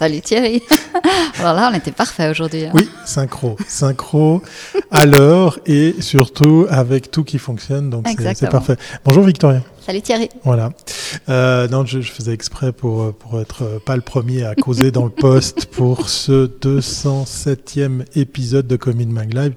Salut Thierry. Alors là, on était parfait aujourd'hui. hein. Oui, synchro, synchro à l'heure et surtout avec tout qui fonctionne, donc c'est- parfait. Bonjour Victoria. Salut Thierry. Voilà. Euh, non, je, je faisais exprès pour, pour être euh, pas le premier à causer dans le poste pour ce 207e épisode de Commune Mag Live.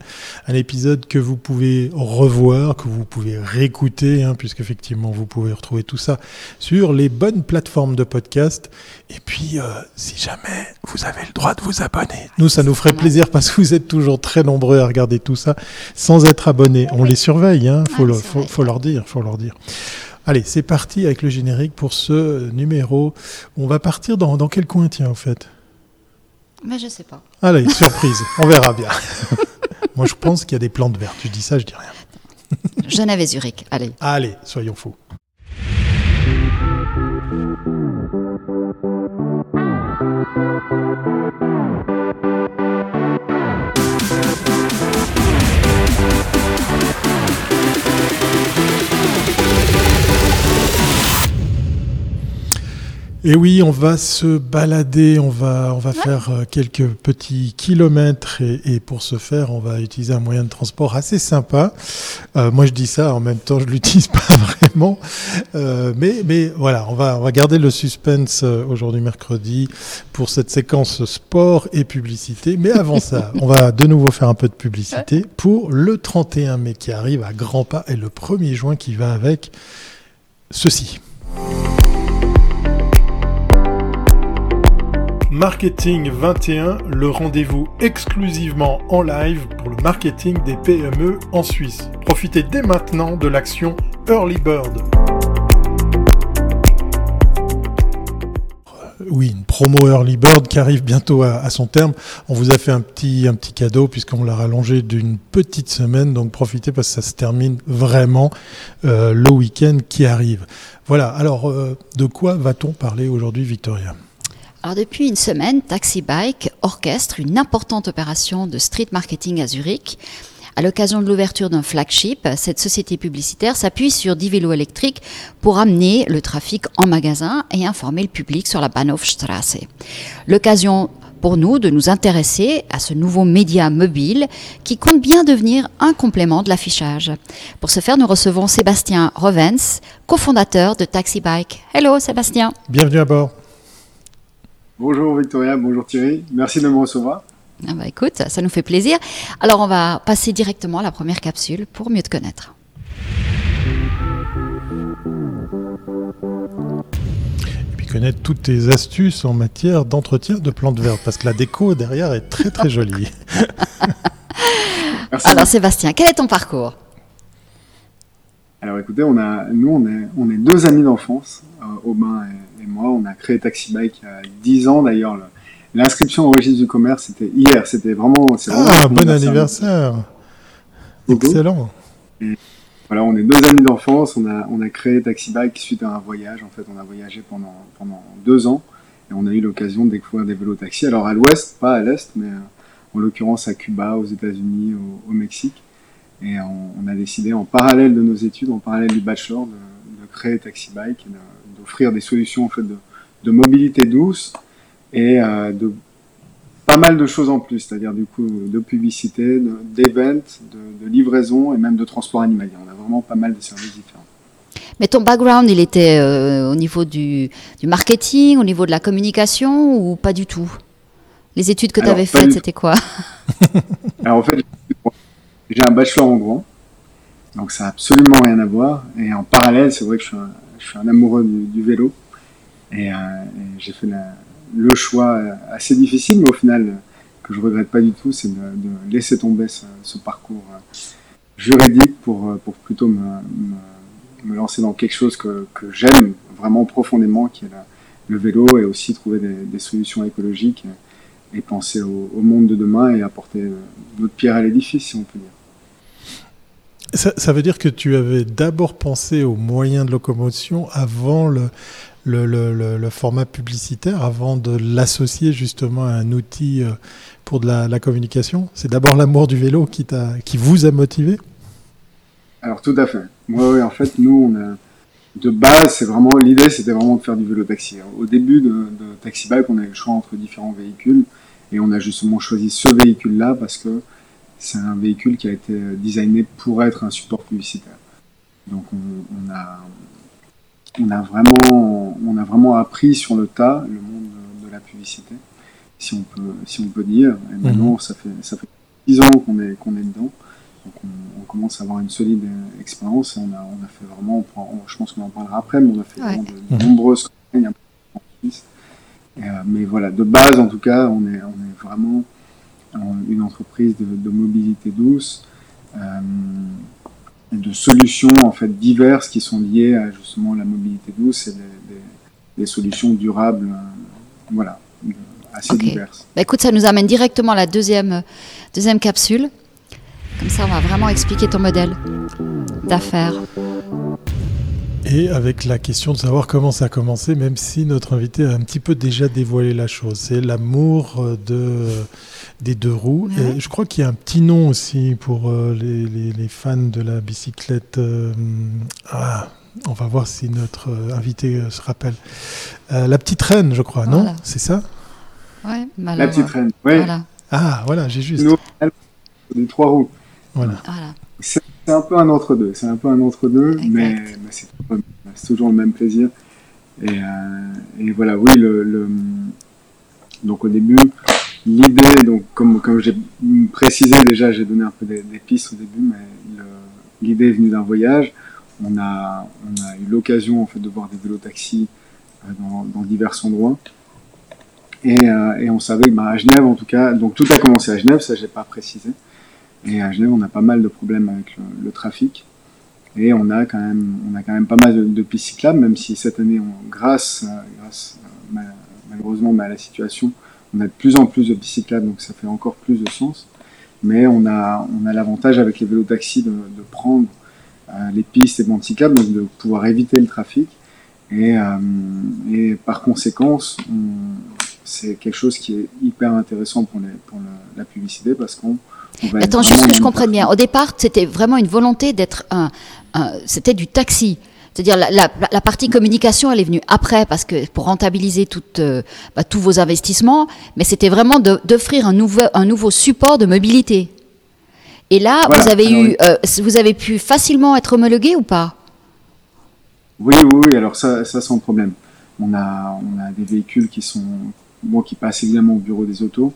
Un épisode que vous pouvez revoir, que vous pouvez réécouter, hein, puisqu'effectivement vous pouvez retrouver tout ça sur les bonnes plateformes de podcast. Et puis, euh, si jamais vous avez le droit de vous abonner, nous, ça nous ferait plaisir parce que vous êtes toujours très nombreux à regarder tout ça sans être abonnés. On les surveille, hein, faut, le- c'est faut, vrai. faut leur dire, faut leur dire. Allez, c'est parti avec le générique pour ce numéro. On va partir dans, dans quel coin, tiens, en fait? Mais je sais pas. Allez, surprise, on verra bien. Moi, je pense qu'il y a des plantes vertes. Je dis ça, je dis rien. Genève et Zurich. Allez. Allez, soyons fous. Et oui, on va se balader, on va, on va faire euh, quelques petits kilomètres et, et pour ce faire, on va utiliser un moyen de transport assez sympa. Euh, moi, je dis ça, en même temps, je l'utilise pas vraiment. Euh, mais, mais voilà, on va, on va garder le suspense aujourd'hui mercredi pour cette séquence sport et publicité. Mais avant ça, on va de nouveau faire un peu de publicité pour le 31 mai qui arrive à grands pas et le 1er juin qui va avec ceci. Marketing 21, le rendez-vous exclusivement en live pour le marketing des PME en Suisse. Profitez dès maintenant de l'action Early Bird. Oui, une promo Early Bird qui arrive bientôt à, son terme. On vous a fait un petit, un petit cadeau puisqu'on l'a rallongé d'une petite semaine. Donc profitez parce que ça se termine vraiment euh, le week-end qui arrive. Voilà, alors euh, de quoi va-t-on parler aujourd'hui, Victoria? Alors depuis une semaine, Taxi Bike orchestre une importante opération de street marketing à Zurich. À l'occasion de l'ouverture d'un flagship, cette société publicitaire s'appuie sur 10 vélos électriques pour amener le trafic en magasin et informer le public sur la Bahnhofstrasse. L'occasion pour nous de nous intéresser à ce nouveau média mobile qui compte bien devenir un complément de l'affichage. Pour ce faire, nous recevons Sébastien Rovens, cofondateur de Taxi Bike. Hello Sébastien. Bienvenue à bord. Bonjour Victoria, bonjour Thierry, merci de me recevoir. Ah bah écoute, ça nous fait plaisir. Alors on va passer directement à la première capsule pour mieux te connaître. Et puis connaître toutes tes astuces en matière d'entretien de plantes vertes parce que la déco derrière est très très jolie. Merci. Alors Sébastien, quel est ton parcours? Alors écoutez, on a, nous on est, on est deux amis d'enfance, euh, Aubin et, et moi. On a créé Taxi Bike il y a 10 ans d'ailleurs. le- L'inscription au registre du commerce, c'était hier. C'était vraiment. vraiment Ah, bon anniversaire. Excellent Voilà, on est deux amis d'enfance. On a, on a créé Taxi Bike suite à un voyage. En fait, on a voyagé pendant, pendant deux ans et on a eu l'occasion de découvrir des vélos taxis. Alors à l'ouest, pas à l'est, mais euh, en l'occurrence à Cuba, aux États-Unis, au, au Mexique. Et on, on a décidé, en parallèle de nos études, en parallèle du bachelor, de, de créer Taxi Bike et de- d'offrir des solutions en fait de, de mobilité douce et euh, de pas mal de choses en plus, c'est-à-dire du coup de publicité, de- d'events, de, de livraison et même de transport animalier. On a vraiment pas mal de services différents. Mais ton background, il était euh, au niveau du, du marketing, au niveau de la communication ou pas du tout? Les études que tu avais faites, c'était quoi? Alors en fait, j'ai un bachelor en droit, donc ça n'a absolument rien à voir. Et en parallèle, c'est vrai que je suis un, je suis un amoureux du, vélo. Et, euh, et j'ai fait le choix euh, assez difficile, mais au final, que je regrette pas du tout, c'est de, laisser tomber ce, parcours euh, juridique pour, plutôt me, lancer dans quelque chose que, j'aime vraiment profondément, qui est le vélo, et aussi trouver des, solutions écologiques et, penser au, au monde de demain et apporter notre pierre à l'édifice, si on peut dire. Ça, veut dire que tu avais d'abord pensé aux moyens de locomotion avant le, format publicitaire, avant de l'associer justement à un outil euh, pour de la, communication C'est d'abord l'amour du vélo qui, qui vous a motivé? Alors tout à fait. Moi, ouais, en fait, nous, on a, de base, c'est vraiment l'idée, c'était vraiment de faire du vélo taxi. Au début de, de Taxi Bike, on avait le choix entre différents véhicules et on a justement choisi ce véhicule-là parce que c'est un véhicule qui a été designé pour être un support publicitaire. Donc on, a, on, a vraiment, on a vraiment appris sur le tas le monde de, la publicité, si on peut, si on peut dire. Et maintenant, mhm. ça fait ça fait 10 ans qu'on est, qu'on est dedans. Donc on, commence à avoir une solide expérience et on a, on a fait vraiment, je pense qu'on en parlera après, mais on a fait vraiment de, mhm. nombreuses campagnes euh, mais voilà, de base en tout cas, on est, on est vraiment une entreprise de, mobilité douce, euh, de solutions en fait diverses qui sont liées à justement la mobilité douce et des, solutions durables, euh, voilà, assez diverses. Bah, écoute, ça nous amène directement à la deuxième, deuxième capsule. Comme ça, on va vraiment expliquer ton modèle d'affaires. Et avec la question de savoir comment ça a commencé, même si notre invité a un petit peu déjà dévoilé la chose, c'est l'amour de, des deux roues. Et je crois qu'il y a un petit nom aussi pour euh, les, les, fans de la bicyclette. Euh, ah, on va voir si notre euh, invité se rappelle. la petite reine, je crois, non C'est ça Ouais, La petite reine, oui. Ah, voilà, j'ai juste. Les trois roues. Voilà. voilà. C'est un peu un entre-deux, c'est un peu un entre-deux, mais, c'est toujours le même plaisir. Et, euh, voilà, oui, le, donc au début, l'idée, donc comme, comme j'ai précisé déjà, j'ai donné un peu des, pistes au début, mais l'idée est venue d'un voyage. On a, on a eu l'occasion en fait de voir des vélos-taxis euh, dans, dans, divers endroits. Et, euh, et on savait que bah, à Genève, en tout cas, donc tout a commencé à Genève, ça j'ai pas précisé. Et à Genève, on a pas mal de problèmes avec le, trafic. Et on a quand même, on a quand même pas mal de, pistes cyclables, même si cette année, on, grâce, grâce malheureusement mais à la situation, on a de plus en plus de pistes cyclables, donc ça fait encore plus de sens. Mais on a, on a l'avantage avec les vélos taxis de, de prendre euh, les pistes et bandes cyclables, donc de pouvoir éviter le trafic. Et, euh, et par conséquent, c'est quelque chose qui est hyper intéressant pour, les, pour la publicité parce qu'on Attends, juste que je comprenne bien. Au départ, c'était vraiment une volonté d'être un, c'était du taxi. C'est-à-dire la, la, partie communication, elle est venue après parce que pour rentabiliser euh, bah, tous vos investissements, mais c'était vraiment d'offrir un nouveau, un nouveau support de mobilité. Et là, vous avez eu, euh, vous avez pu facilement être homologué ou pas? Oui, oui, oui. Alors ça, ça sans problème. On a, on a des véhicules qui sont, bon, qui passent évidemment au bureau des autos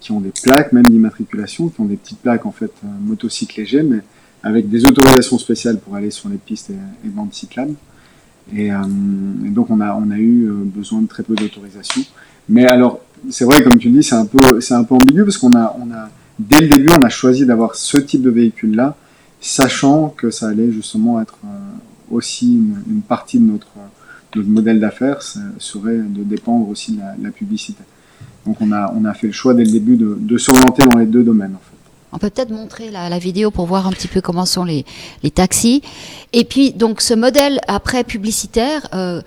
qui ont des plaques, même d'immatriculation, qui ont des petites plaques en fait euh, motocycles légers, mais avec des autorisations spéciales pour aller sur les pistes et, bandes cyclables. Et, euh, et, donc on a, on a eu euh, besoin de très peu d'autorisation. Mais alors, c'est vrai, comme tu dis, c'est un peu, c'est un peu ambigu parce qu'on a, on a, dès le début, on a choisi d'avoir ce type de véhicule-là, sachant que ça allait justement être aussi une, partie de notre, notre modèle d'affaires, serait de dépendre aussi de la publicité. Donc on a, on a fait le choix dès le début de, de s'orienter dans les deux domaines. En fait. On peut peut-être montrer la, vidéo pour voir un petit peu comment sont les, les taxis. Et puis donc ce modèle après publicitaire, euh,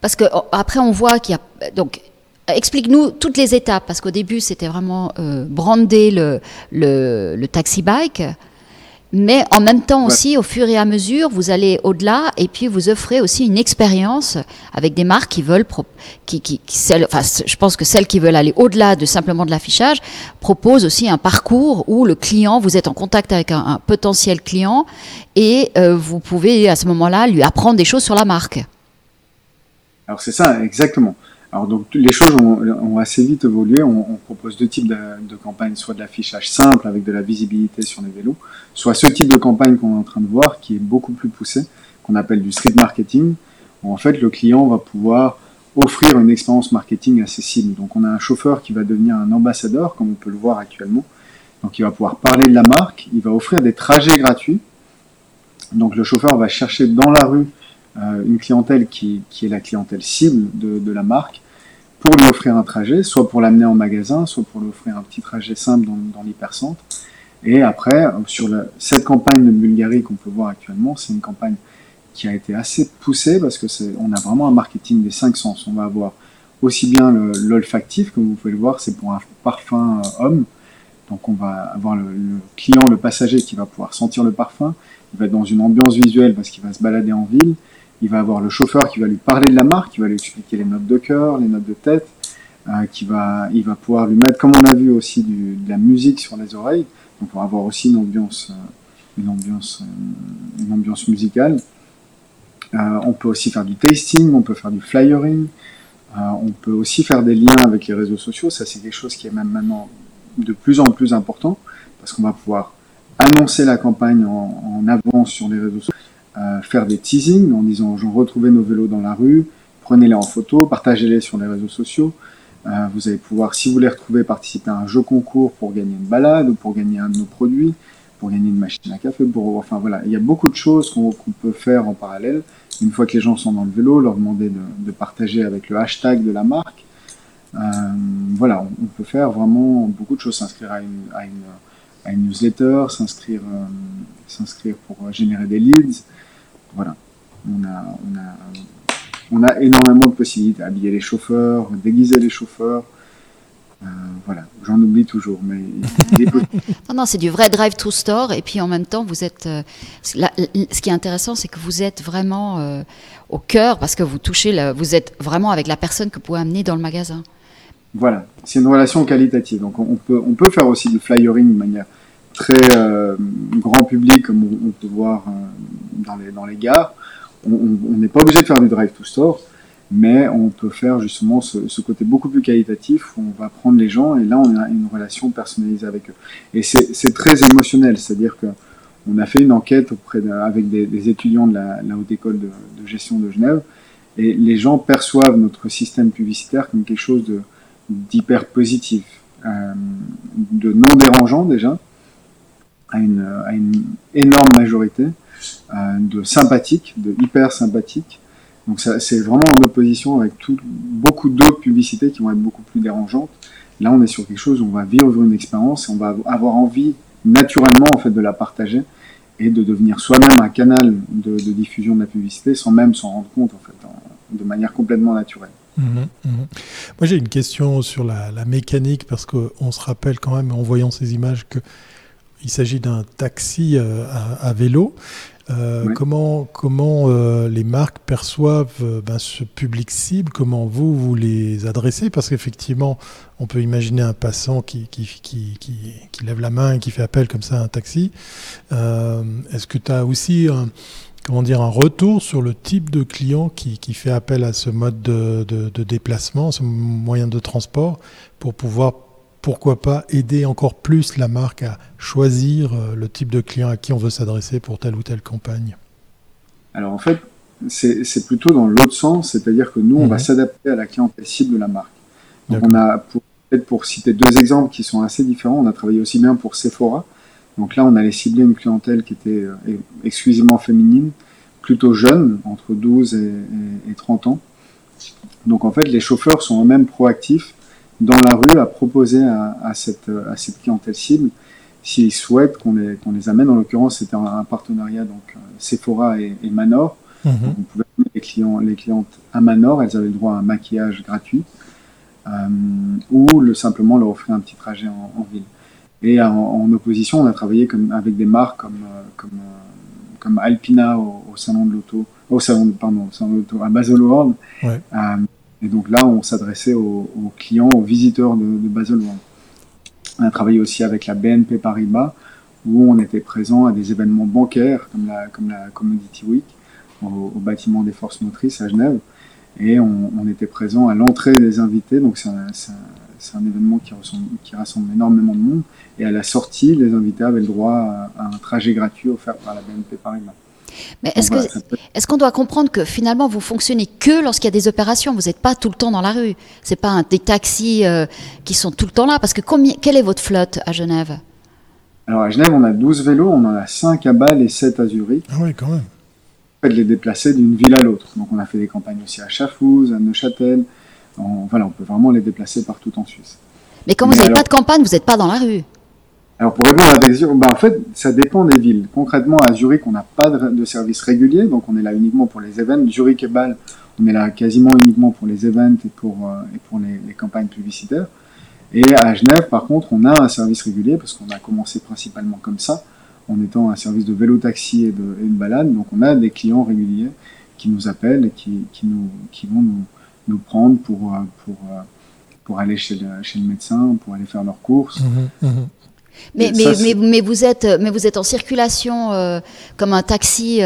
parce que oh, après on voit qu'il y a donc Explique-nous toutes les étapes, parce qu'au début, c'était vraiment euh, brander le, le taxi bike. Mais en même temps aussi, au fur et à mesure, vous allez au-delà et puis vous offrez aussi une expérience avec des marques qui veulent, qui, qui, enfin, je pense que celles qui veulent aller au-delà de simplement de l'affichage proposent aussi un parcours où le client, vous êtes en contact avec un, potentiel client et euh, vous pouvez à ce moment-là lui apprendre des choses sur la marque. Alors c'est ça, exactement. Alors donc les choses ont, assez vite évolué. On, propose deux types de, campagnes, soit de l'affichage simple avec de la visibilité sur les vélos, soit ce type de campagne qu'on est en train de voir qui est beaucoup plus poussé, qu'on appelle du street marketing, où en fait le client va pouvoir offrir une expérience marketing accessible. Donc on a un chauffeur qui va devenir un ambassadeur, comme on peut le voir actuellement. Donc il va pouvoir parler de la marque, il va offrir des trajets gratuits. Donc le chauffeur va chercher dans la rue euh, une clientèle qui, est la clientèle cible de, la marque pour lui offrir un trajet, soit pour l'amener en magasin, soit pour lui offrir un petit trajet simple dans, l'hypercentre. Et après, sur la, cette campagne de Bulgarie qu'on peut voir actuellement, c'est une campagne qui a été assez poussée parce que c'est, on a vraiment un marketing des cinq sens. On va avoir aussi bien l'olfactif, comme vous pouvez le voir, c'est pour un parfum euh, homme. Donc on va avoir le, client, le passager qui va pouvoir sentir le parfum. Il va être dans une ambiance visuelle parce qu'il va se balader en ville il va avoir le chauffeur qui va lui parler de la marque, qui va lui expliquer les notes de cœur, les notes de tête, euh, qui va, il va pouvoir lui mettre, comme on a vu aussi, de la musique sur les oreilles. Donc on va avoir aussi une ambiance, euh, une ambiance, euh, une ambiance musicale. On peut aussi faire du tasting, on peut faire du flyering, on peut aussi faire des liens avec les réseaux sociaux. Ça, c'est quelque chose qui est même maintenant de plus en plus important parce qu'on va pouvoir annoncer la campagne en, en avance sur les réseaux sociaux, euh, faire des teasings en disant j'en retrouvais nos vélos dans la rue, prenez-les en photo, partagez-les sur les réseaux sociaux. Euh, vous allez pouvoir, si vous les retrouvez, participer à un jeu concours pour gagner une balade ou pour gagner un de nos produits, pour gagner une machine à café. Pour, enfin voilà, il y a beaucoup de choses qu'on peut faire en parallèle. Une fois que les gens sont dans le vélo, leur demander de, de partager avec le hashtag de la marque. Euh, voilà, on, peut faire vraiment beaucoup de choses, s'inscrire à une, à une, newsletter, s'inscrire euh, pour générer des leads. Voilà, on a, on a, on a énormément de possibilités. Habiller les chauffeurs, déguiser les chauffeurs. Euh, voilà, j'en oublie toujours, mais il est possible. Non, non, c'est du vrai drive to store. Et puis en même temps, vous êtes. euh, ce qui est intéressant, c'est que vous êtes vraiment euh, au cœur parce que vous touchez, vous êtes vraiment avec la personne que vous pouvez amener dans le magasin. Voilà, c'est une relation qualitative. Donc on, on peut, on peut faire aussi du flyering de manière très euh, grand public, comme on, on peut voir euh, dans, les, dans les gares. On- n'est pas obligé de faire du drive to store, mais on peut faire justement ce, côté beaucoup plus qualitatif où on va prendre les gens et là on a une relation personnalisée avec eux. Et c'est très émotionnel, c'est-à-dire que on a fait une enquête auprès avec des, étudiants de la, haute école de, gestion de Genève et les gens perçoivent notre système publicitaire comme quelque chose d'hyper positif, euh, de non dérangeant déjà, à une, énorme majorité, euh, de sympathique, de hyper sympathique. Donc c'est vraiment en opposition avec tout, beaucoup d'autres publicités qui vont être beaucoup plus dérangeantes. Là, on est sur quelque chose où on va vivre une expérience et on va avoir envie naturellement en fait de la partager et de devenir soi-même un canal de, diffusion de la publicité sans même s'en rendre compte en fait, de manière complètement naturelle. Mhm, mhm. Moi, j'ai une question sur la mécanique parce qu'on se rappelle quand même en voyant ces images que il s'agit d'un taxi euh, à, à vélo. Euh, Ouais. Comment, comment euh, les marques perçoivent ben, ce public cible? Comment vous, vous les adressez? Parce qu'effectivement, on peut imaginer un passant qui, qui, qui, qui, lève la main et qui fait appel comme ça à un taxi. Est-ce que tu as aussi un, comment dire, un retour sur le type de client qui, qui fait appel à ce mode de, de- de déplacement, ce moyen de transport, pour pouvoir, pourquoi pas, aider encore plus la marque à choisir euh, le type de client à qui on veut s'adresser pour telle ou telle campagne Alors en fait, c'est plutôt dans l'autre sens, c'est-à-dire que nous, on va Mhm. s'adapter à la clientèle cible de la marque. Donc on a, pour, peut-être pour citer deux exemples qui sont assez différents, on a travaillé aussi bien pour Sephora. Donc là, on allait cibler une clientèle qui était euh, exclusivement féminine, plutôt jeune, entre 12 et, et- et 30 ans. Donc en fait, les chauffeurs sont eux-mêmes proactifs dans la rue à proposer à, à cette, à cette clientèle cible s'ils souhaitent qu'on les, qu'on les amène. En l'occurrence, c'était un, un partenariat donc euh, Sephora et, et Manor. Mhm. On pouvait amener les clients, les clientes à Manor, elles avaient le droit à un maquillage gratuit, euh, ou le, simplement leur offrir un petit trajet en, en ville. Et en, en opposition, on a travaillé comme, avec des marques comme, euh, comme, euh, comme Alpina au, au salon de l'auto, au salon de, pardon, au salon de l'auto à Baselworld. Ouais. Euh, et donc là, on s'adressait aux, clients, aux visiteurs de, de Baselworld. On a travaillé aussi avec la BNP Paribas, où on était présent à des événements bancaires comme la, Commodity Week au, bâtiment des forces motrices à Genève. Et on, était présent à l'entrée des invités, donc c'est un, événement qui, rassemble énormément de monde. Et à la sortie, les invités avaient le droit à un trajet gratuit offert par la BNP Paribas. Mais est-ce peut- qu'on doit comprendre que finalement vous fonctionnez que lorsqu'il y a des opérations? Vous n'êtes pas tout le temps dans la rue. C'est pas un, des taxis euh, qui sont tout le temps là. Parce que combien, quelle est votre flotte à Genève? Alors à Genève, on a 12 vélos, on en a 5 à Bâle et 7 à Zurich. Ah oui, quand même. fait de les déplacer d'une ville à l'autre. Donc on a fait des campagnes aussi à Chafouz, à Neuchâtel. On, voilà, on peut vraiment les déplacer partout en Suisse. Mais quand Mais vous n'avez alors- pas de campagne, vous n'êtes pas dans la rue. Alors pour répondre à ta question, bah, en fait, ça dépend des villes. Concrètement, à Zurich, on n'a pas de, service régulier, donc on est là uniquement pour les événements. Zurich et Bâle, on est là quasiment uniquement pour les événements et pour, euh, et pour les, campagnes publicitaires. Et à Genève, par contre, on a un service régulier parce qu'on a commencé principalement comme ça, en étant un service de vélo-taxi et de, et de balade. Donc on a des clients réguliers qui nous appellent et qui, qui, nous, qui vont nous, nous prendre pour, pour, pour aller chez le, chez le médecin, pour aller faire leurs courses. Mhm, mhm. Mais, mais, mais, mais, vous êtes, mais vous êtes en circulation comme un taxi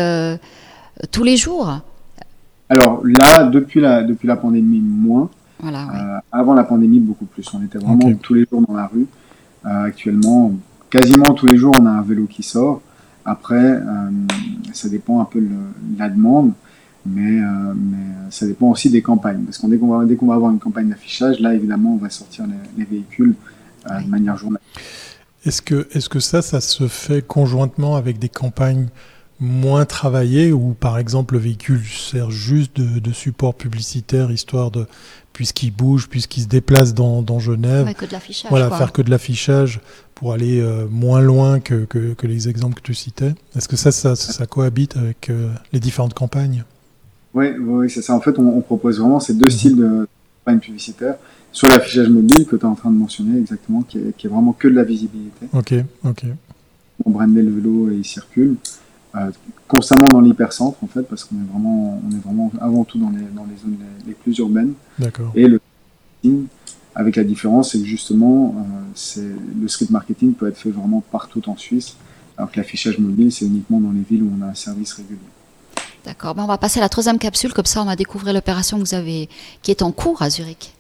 tous les jours Alors là, depuis la, depuis la pandémie, moins. Voilà, avant la pandémie, beaucoup plus. On était vraiment tous les jours dans la rue. actuellement, quasiment tous les jours, on a un vélo qui sort. Après, euh, ça dépend un peu de la demande, mais, euh, mais, ça dépend aussi des campagnes. Parce qu'on dès qu'on va, avoir une campagne d'affichage, là, évidemment, on va sortir les, véhicules euh, de manière journalière. Est-ce que, est-ce que ça, ça se fait conjointement avec des campagnes moins travaillées où, par exemple, le véhicule sert juste de, de support publicitaire, histoire de, puisqu'il bouge, puisqu'il se déplace dans, dans Genève, que de voilà, faire que de l'affichage pour aller euh, moins loin que, que, les exemples que tu citais? Est-ce que ça, ça, ça, cohabite avec euh, les différentes campagnes? Oui, oui c'est ça. En fait, on, propose vraiment ces deux styles de campagne publicitaire. Soit l'affichage mobile que tu es en train de mentionner exactement, qui est, qui est, vraiment que de la visibilité. Ok, ok. On brandait le vélo et il circule. Euh, constamment dans l'hypercentre en fait, parce qu'on est vraiment, on est vraiment avant tout dans les, dans les zones les, plus urbaines. D'accord. Et le avec la différence, c'est que justement, euh, c'est, le street marketing peut être fait vraiment partout en Suisse, alors que l'affichage mobile, c'est uniquement dans les villes où on a un service régulier. D'accord, ben on va passer à la troisième capsule, comme ça on va découvrir l'opération que vous avez, qui est en cours à Zurich.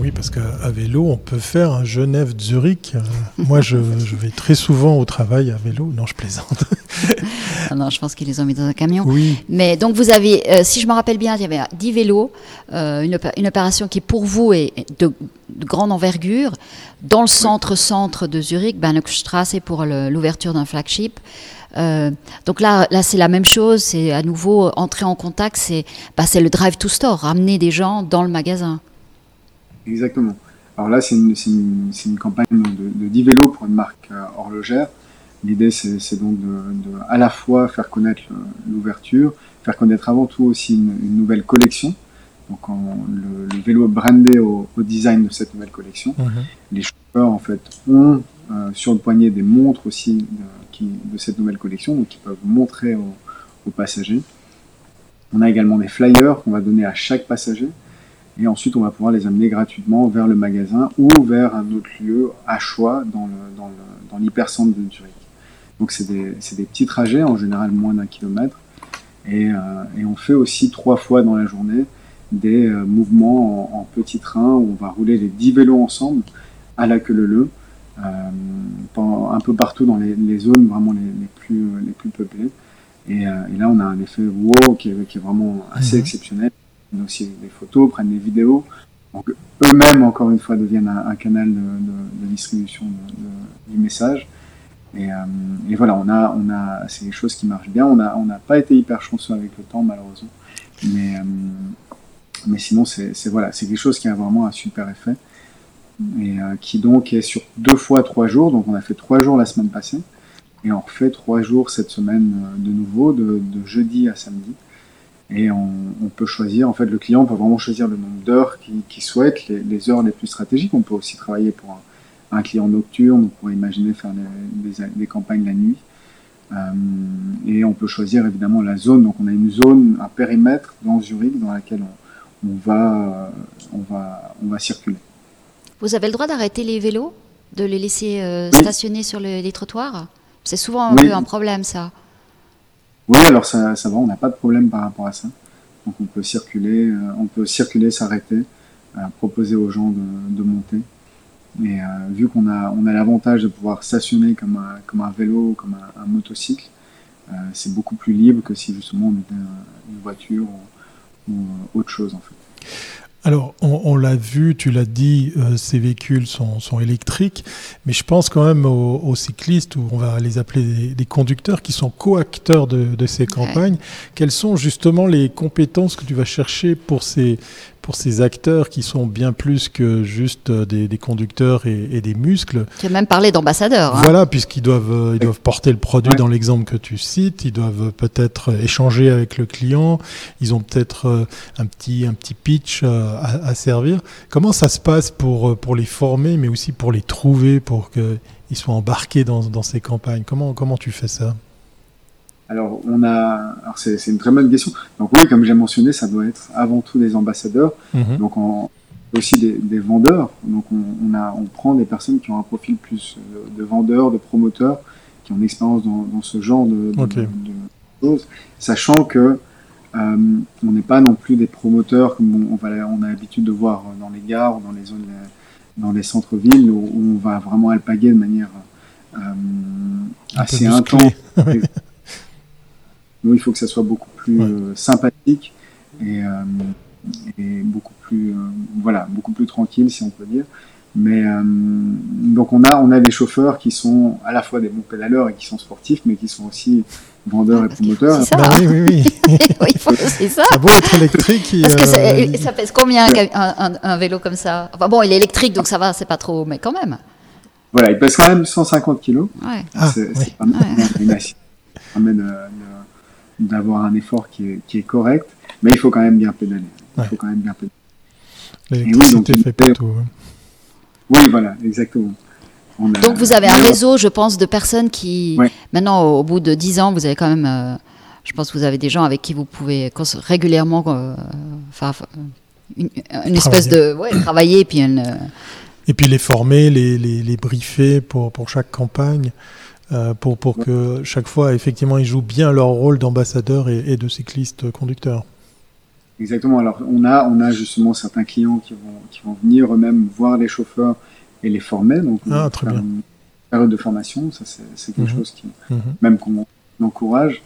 Oui, parce qu'à vélo, on peut faire un Genève-Zurich. Euh, moi, je, vais très souvent au travail à vélo. Non, je plaisante. non, je pense qu'ils les ont mis dans un camion. Oui. Mais donc, vous avez, euh, si je me rappelle bien, il y avait 10 vélos, euh, une, opération qui, pour vous, est de, grande envergure. Dans le centre-centre de Zurich, Bahnhofstrasse, pour l'ouverture d'un flagship. Donc là, là c'est la même chose. C'est à nouveau entrer en contact. C'est bah, le drive to store, ramener des gens dans le magasin. Exactement. Alors là, c'est une, une, une, campagne de, de 10 vélos pour une marque euh, horlogère. L'idée, c'est donc de, de, à la fois faire connaître l'ouverture, faire connaître avant tout aussi une, une nouvelle collection. Donc le, le, vélo brandé au, au, design de cette nouvelle collection. Mhm. Les chauffeurs, en fait, ont euh, sur le poignet des montres aussi qui, de cette nouvelle collection, donc ils peuvent montrer aux, passagers. On a également des flyers qu'on va donner à chaque passager. Et ensuite, on va pouvoir les amener gratuitement vers le magasin ou vers un autre lieu à choix dans, l'hypercentre de Zurich. Donc, c'est des, petits trajets, en général moins d'un kilomètre. Et, euh, on fait aussi trois fois dans la journée des euh, mouvements en, en, petit train où on va rouler les 10 vélos ensemble à la queue leu un peu partout dans les, les zones vraiment les, les, plus, les plus peuplées. Et, euh, et, là, on a un effet wow qui est, qui est vraiment assez mhm. exceptionnel prennent aussi des photos, prennent des vidéos. Donc eux-mêmes, encore une fois, deviennent un, canal de, de, de distribution de, du message. Et, euh, et, voilà, on a, on a, c'est des choses qui marchent bien. On n'a on a pas été hyper chanceux avec le temps, malheureusement. Mais, euh, mais sinon, c'est voilà, c'est quelque chose qui a vraiment un super effet. Et euh, qui donc est sur deux fois trois jours. Donc on a fait trois jours la semaine passée. Et on refait trois jours cette semaine euh, de nouveau, de, de jeudi à samedi. Et on, on, peut choisir, en fait, le client peut vraiment choisir le nombre d'heures qu'il souhaite, les, les, heures les plus stratégiques. On peut aussi travailler pour un, un client nocturne, on pourrait imaginer faire des, campagnes la nuit. Euh, et on peut choisir évidemment la zone. Donc on a une zone, un périmètre dans Zurich dans laquelle on, on va, on, va, on va circuler. Vous avez le droit d'arrêter les vélos, de les laisser euh, stationner sur le, les trottoirs? C'est souvent un oui. peu un problème ça. Oui, alors ça, ça va, on n'a pas de problème par rapport à ça. Donc on peut circuler, euh, on peut circuler, s'arrêter, euh, proposer aux gens de, de monter. Et vu qu'on a, on a l'avantage de pouvoir stationner comme un, comme un vélo, comme un, un motocycle, c'est beaucoup plus libre que si justement on était une voiture ou, ou autre chose en fait. Alors, on, on l'a vu, tu l'as dit, euh, ces véhicules sont, sont, électriques, mais je pense quand même aux, aux, cyclistes, ou on va les appeler des, des conducteurs, qui sont co-acteurs de, de, ces campagnes. Ouais. Quelles sont justement les compétences que tu vas chercher pour ces, pour ces acteurs qui sont bien plus que juste des, conducteurs et, des muscles. Tu as même parlé d'ambassadeurs. Hein. Voilà, puisqu'ils doivent, ils doivent porter le produit dans l'exemple que tu cites, ils doivent peut-être échanger avec le client, ils ont peut-être un petit, un petit pitch à, à, servir. Comment ça se passe pour, pour les former, mais aussi pour les trouver, pour qu'ils soient embarqués dans, dans ces campagnes? Comment, comment tu fais ça? Alors, on a, c'est, une très bonne question. Donc oui, comme j'ai mentionné, ça doit être avant tout des ambassadeurs. Mhm. Donc on, aussi des, vendeurs. Donc on, a, on prend des personnes qui ont un profil plus de, vendeurs, de promoteurs, qui ont une expérience dans, ce genre de, choses, sachant que euh, on n'est pas non plus des promoteurs comme on, va, on a l'habitude de voir dans les gares, dans les zones, dans les centres-villes, où, on va vraiment alpaguer de manière euh, assez intense. Nous, il faut que ça soit beaucoup plus euh, sympathique et, euh, et, beaucoup plus, euh, voilà, beaucoup plus tranquille, si on peut dire. Mais donc on a, on a des chauffeurs qui sont à la fois des bons pédaleurs et qui sont sportifs, mais qui sont aussi vendeurs et promoteurs. Ça, bah oui, oui, oui. c'est ça. Ça peut être électrique. Parce que ça pèse combien un, un, vélo comme ça? Enfin, Bon, il est électrique, donc ça va, c'est pas trop, mais quand même. Voilà, il pèse quand même 150 kg. Ouais. Ah, c'est pas mal. Une, d'avoir un effort qui est, qui est, correct, mais il faut quand même bien pédaler. Il faut quand même bien pédaler. L'électricité oui, fait pas tout. Oui, voilà, exactement. donc vous avez un réseau, je pense, de personnes qui, maintenant, au, bout de 10 ans, vous avez quand même, euh, je pense que vous avez des gens avec qui vous pouvez régulièrement, euh, enfin, une, espèce de, ouais, travailler, puis une, euh, et puis les former, les, les, les briefer pour, pour chaque campagne. Euh, pour, pour que chaque fois, effectivement, ils jouent bien leur rôle d'ambassadeur et, de cycliste conducteur. Exactement. Alors, on a, on a justement certains clients qui vont, qui vont venir eux-mêmes voir les chauffeurs et les former. Donc, ah, très bien. une période de formation, ça c'est quelque mhm. chose qui, mhm. même qu'on encourage.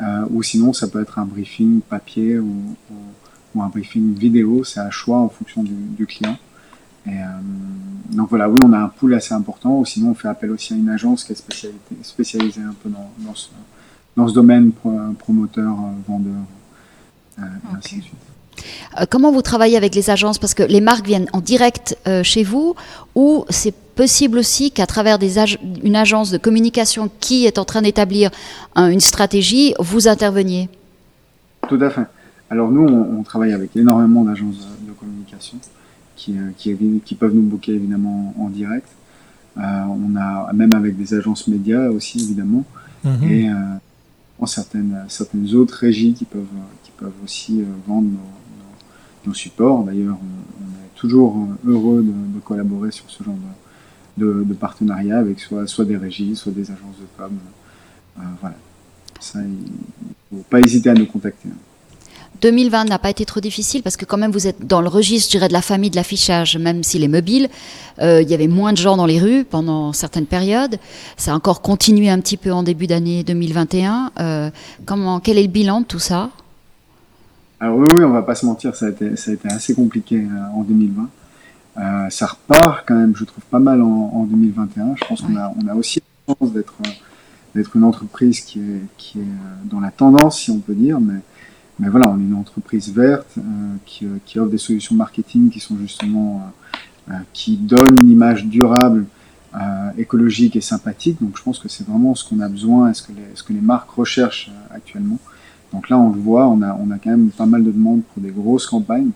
Euh, ou sinon, ça peut être un briefing papier ou, ou, un briefing vidéo, c'est à choix en fonction du, du client. Et, euh, donc voilà, oui, on a un pool assez important, ou sinon on fait appel aussi à une agence qui est spécialisée un peu dans, dans, ce, dans ce, domaine, promoteur, euh, vendeur, euh, et ainsi de suite. Comment vous travaillez avec les agences? Parce que les marques viennent en direct chez vous ou c'est possible aussi qu'à travers des une agence de communication qui est en train d'établir une stratégie, vous interveniez? Tout à fait. Alors nous, on, on travaille avec énormément d'agences de communication. Euh, qui, qui, peuvent nous booker évidemment en direct. Euh, on a même avec des agences médias aussi évidemment. Mhm. Et euh, certaines, certaines autres régies qui peuvent, qui peuvent aussi vendre nos, supports. D'ailleurs, on, est toujours heureux de, collaborer sur ce genre de, de, partenariat avec soit, soit des régies, soit des agences de com. voilà. Ça, il ne faut pas hésiter à nous contacter. 2020 n'a pas été trop difficile parce que quand même vous êtes dans le registre, je dirais, de la famille de l'affichage, même s'il est mobile. Euh, il y avait moins de gens dans les rues pendant certaines périodes. Ça a encore continué un petit peu en début d'année 2021. Euh, comment, quel est le bilan de tout ça? Alors oui, oui, on va pas se mentir, ça a été, ça a été assez compliqué euh, en 2020. ça repart quand même, je trouve, pas mal en, 2021. Je pense qu'on a, on a aussi la chance d'être d'être une entreprise qui est, qui est dans la tendance, si on peut dire, mais mais voilà, on est une entreprise verte euh, qui, euh, qui, offre des solutions marketing qui sont justement euh, qui donnent une image durable, écologique et sympathique. Donc je pense que c'est vraiment ce qu'on a besoin et ce que les, ce que les marques recherchent actuellement. Donc là, on le voit, on a, on a quand même pas mal de demandes pour des grosses campagnes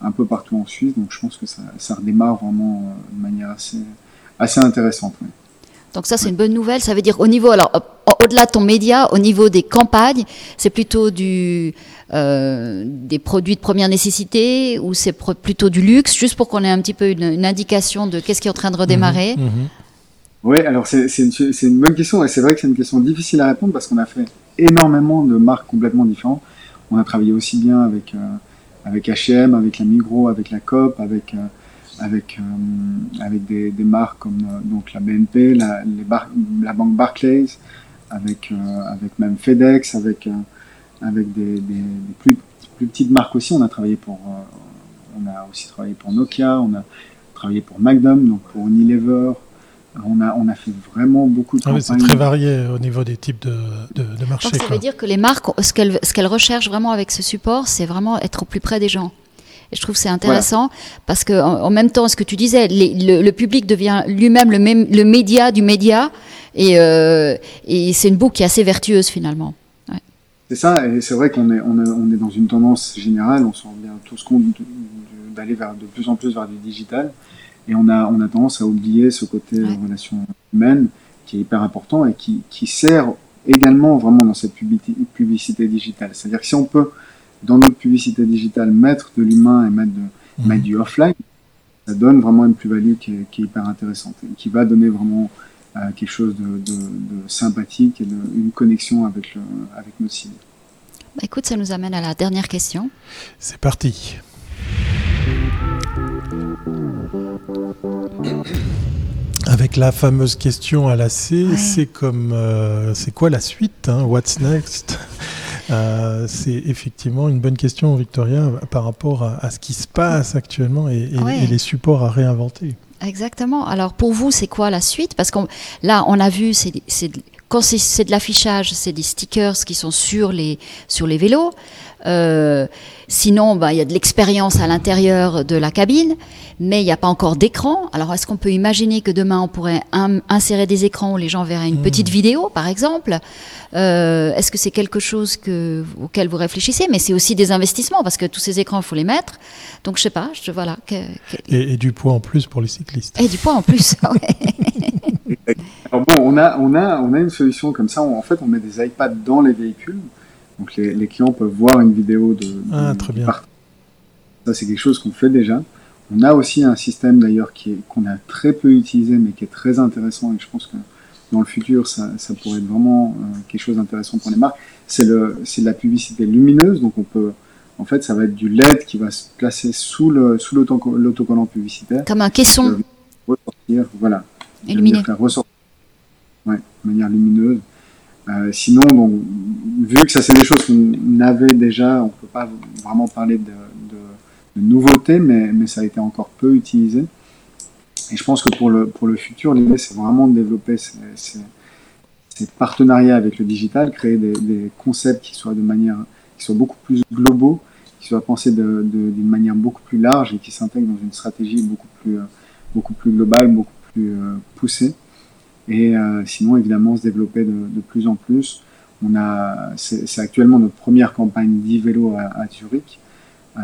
un peu partout en Suisse. Donc je pense que ça, ça redémarre vraiment de manière assez, assez intéressante. Donc ça, c'est une bonne nouvelle. Ça veut dire au niveau, alors au-delà de ton média, au niveau des campagnes, c'est plutôt du, euh, des produits de première nécessité ou c'est plutôt du luxe, juste pour qu'on ait un petit peu une, indication de qu'est-ce qui est en train de redémarrer. Mhm, mhm. Oui, alors c'est une, une, bonne question et c'est vrai que c'est une question difficile à répondre parce qu'on a fait énormément de marques complètement différentes. On a travaillé aussi bien avec, euh, avec H&M, avec la Migros, avec la COP, avec... Euh, avec, euh, avec des, des, marques comme euh, donc la BNP, la, les la banque Barclays, avec, euh, avec même FedEx, avec, avec des, des, plus, plus, petites marques aussi. On a travaillé pour, on a aussi travaillé pour Nokia, on a travaillé pour Magnum, donc pour Unilever. On a, on a fait vraiment beaucoup de ah C'est très varié au niveau des types de, de, de marchés. ça veut dire que les marques, ce qu'elles ce qu'elles recherchent vraiment avec ce support, c'est vraiment être au plus près des gens. Et je trouve c'est intéressant parce que en, même temps, ce que tu disais, le, public devient lui-même le, même, le média du média, et, euh, et c'est une boucle qui est assez vertueuse finalement. C'est ça, et c'est vrai qu'on est, on est, dans une tendance générale, on se rend bien tous compte d'aller vers de plus en plus vers du digital, et on a, on a tendance à oublier ce côté relation humaine qui est hyper important et qui, qui sert également vraiment dans cette publicité digitale. C'est-à-dire que si on peut, dans notre publicité digitale, mettre de l'humain et mettre, de, mhm. mettre du offline, ça donne vraiment une plus-value qui, qui, est hyper intéressante et qui va donner vraiment euh, quelque chose de, de, de sympathique et de, une connexion avec, le, avec nos cibles. Bah écoute, ça nous amène à la dernière question. C'est parti. Avec la fameuse question à la C, c'est comme euh, c'est quoi la suite hein, What's next? Euh, C'est effectivement une bonne question, Victoria, par rapport à, ce qui se passe actuellement et, les supports à réinventer. Exactement. Alors pour vous, c'est quoi la suite? Parce que là, on a vu, c'est quand c'est de l'affichage, c'est des stickers qui sont sur les, sur les vélos. Euh, sinon, bah, il y a de l'expérience à l'intérieur de la cabine, mais il n'y a pas encore d'écran. Alors, est-ce qu'on peut imaginer que demain, on pourrait insérer des écrans où les gens verraient une hmm. petite vidéo, par exemple? Euh, Est-ce que c'est quelque chose que, auquel vous réfléchissez? Mais c'est aussi des investissements, parce que tous ces écrans, il faut les mettre. Donc, je sais pas, je, voilà. Et, et, du poids en plus pour les cyclistes. Et du poids en plus, Alors bon, on a, on, a, on a une solution comme ça. en fait, on met des iPads dans les véhicules. Donc les, les clients peuvent voir une vidéo de. ah, très bien. Ça, c'est quelque chose qu'on fait déjà. On a aussi un système d'ailleurs qu'on a très peu utilisé, mais qui est très intéressant. Et je pense que dans le futur, ça, ça pourrait être vraiment euh, quelque chose d'intéressant pour les marques. C'est le, c'est de la publicité lumineuse. Donc on peut, en fait, ça va être du LED qui va se placer sous le, sous l'autocollant publicitaire. Comme un caisson. Ressortir, voilà. Illuminé. ressortir, ouais, de manière lumineuse. Euh, sinon, donc, vu que ça c'est des choses qu'on avait déjà, on peut pas vraiment parler de, de, de nouveautés, mais, mais, ça a été encore peu utilisé. Et je pense que pour le, pour le futur, l'idée c'est vraiment de développer ces, ces, ces, partenariats avec le digital, créer des, des, concepts qui soient de manière, qui soient beaucoup plus globaux, qui soient pensés d'une manière beaucoup plus large et qui s'intègrent dans une stratégie beaucoup plus, beaucoup plus globale, beaucoup plus euh, poussée et euh, sinon évidemment se développer de, de, plus en plus. On a, c'est actuellement notre première campagne d'e-vélo à, à, Zurich. Euh,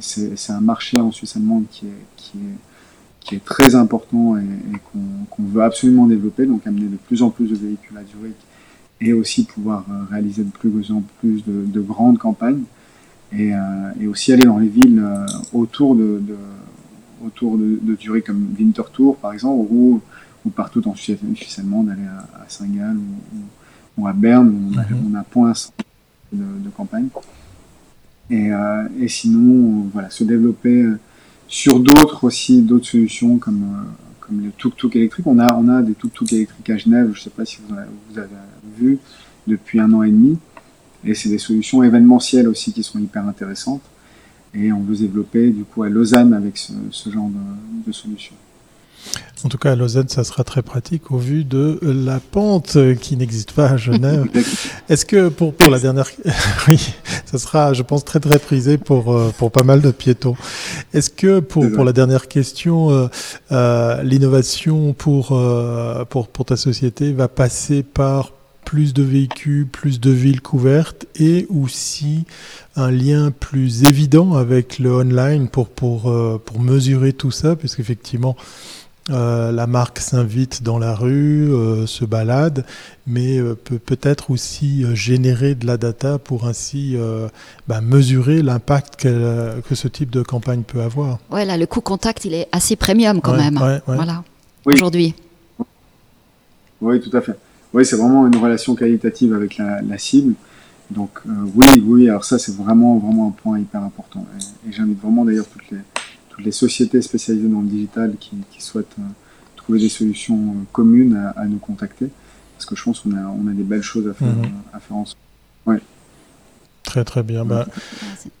c'est un marché en Suisse allemande qui est, qui est, qui est très important et, et qu'on veut absolument développer, donc amener de plus en plus de véhicules à Zurich et aussi pouvoir euh, réaliser de plus en plus de, de grandes campagnes et, euh, et, aussi aller dans les villes autour de, de autour de, de, Zurich comme Winter Tour par exemple ou ou partout en Suisse, allemande, d'aller à, Saint-Gall ou, à Berne, où on a, mhm. point de, de, campagne. Et, euh, et, sinon, voilà, se développer euh, sur d'autres aussi, d'autres solutions comme, euh, comme le tuk-tuk électrique. On a, on a des tuk-tuk électriques à Genève, je ne sais pas si vous avez, vous avez, vu, depuis un an et demi. Et c'est des solutions événementielles aussi qui sont hyper intéressantes. Et on veut se développer du coup à Lausanne avec ce, ce genre de, de solutions. En tout cas, à Lausanne, ça sera très pratique au vu de la pente qui n'existe pas à Genève. Est-ce que pour, pour la dernière... oui, ça sera, je pense, très très prisé pour, euh, pour pas mal de piétons. Est-ce que pour, pour la dernière question, euh, euh, l'innovation pour, euh, pour, pour ta société va passer par plus de véhicules, plus de villes couvertes et aussi un lien plus évident avec le online pour, pour, pour mesurer tout ça, puisqu'effectivement, euh, la marque s'invite dans la rue, euh, se balade, mais euh, peut peut-être aussi générer de la data pour ainsi bah, mesurer l'impact que, que, ce type de campagne peut avoir. Ouais, là, le coût contact, il est assez premium quand même. Voilà. Aujourd'hui. Oui, tout à fait. Oui, c'est vraiment une relation qualitative avec la, la cible. Donc oui, oui. Alors ça, c'est vraiment, vraiment un point hyper important. Et, et j'invite vraiment d'ailleurs toutes les les sociétés spécialisées dans le digital qui, souhaitent euh, trouver des solutions euh, communes à, nous contacter. Parce que je pense qu'on a, on a des belles choses à faire, mhm. à faire ensemble. Très très bien. Bah,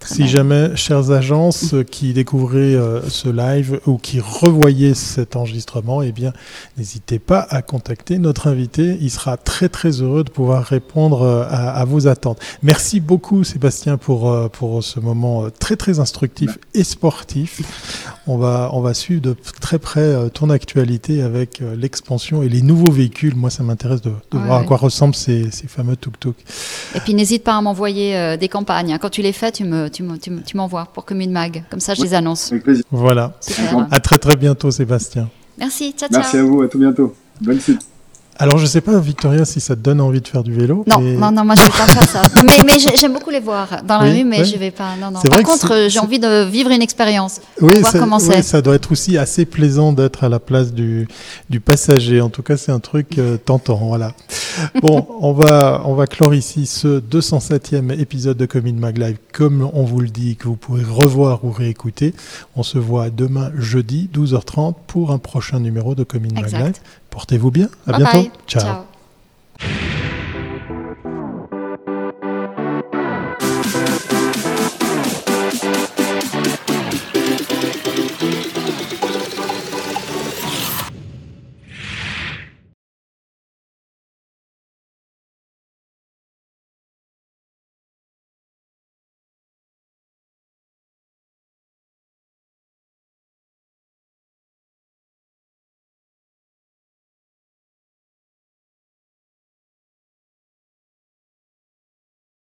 si jamais, chères agences qui découvraient euh, ce live ou qui revoyaient cet enregistrement, eh bien, n'hésitez pas à contacter notre invité. Il sera très très heureux de pouvoir répondre euh, à, vos attentes. Merci beaucoup Sébastien pour, euh, pour ce moment très très instructif et sportif. On va, on va suivre de très près ton actualité avec l'expansion et les nouveaux véhicules. Moi, ça m'intéresse de, voir à quoi ressemblent ces, ces fameux tuk-tuk. Et puis n'hésite pas à m'envoyer des campagnes. Quand tu les fais, tu me, tu m'envoies pour Commune Mag. Comme ça, je les annonce. Avec plaisir. Voilà. À très très bientôt, Sébastien. Merci. Ciao, ciao. Merci à vous. À tout bientôt. Bonne suite. Alors, je ne sais pas, Victoria, si ça te donne envie de faire du vélo. Non, non, non, moi, je ne vais pas faire ça. mais, mais j'aime beaucoup les voir dans la rue, mais je ne vais pas. Non, non. Par contre, j'ai envie de vivre une expérience. Oui, voir comment oui ça doit être aussi assez plaisant d'être à la place du, du passager. En tout cas, c'est un truc euh, tentant. Voilà. Bon, on va, on va clore ici ce 207e épisode de Commune Mag Live. Comme on vous le dit, que vous pourrez revoir ou réécouter. On se voit demain, jeudi, 12h30, pour un prochain numéro de Commune Mag Live. Portez-vous bien. À bientôt. Ciao.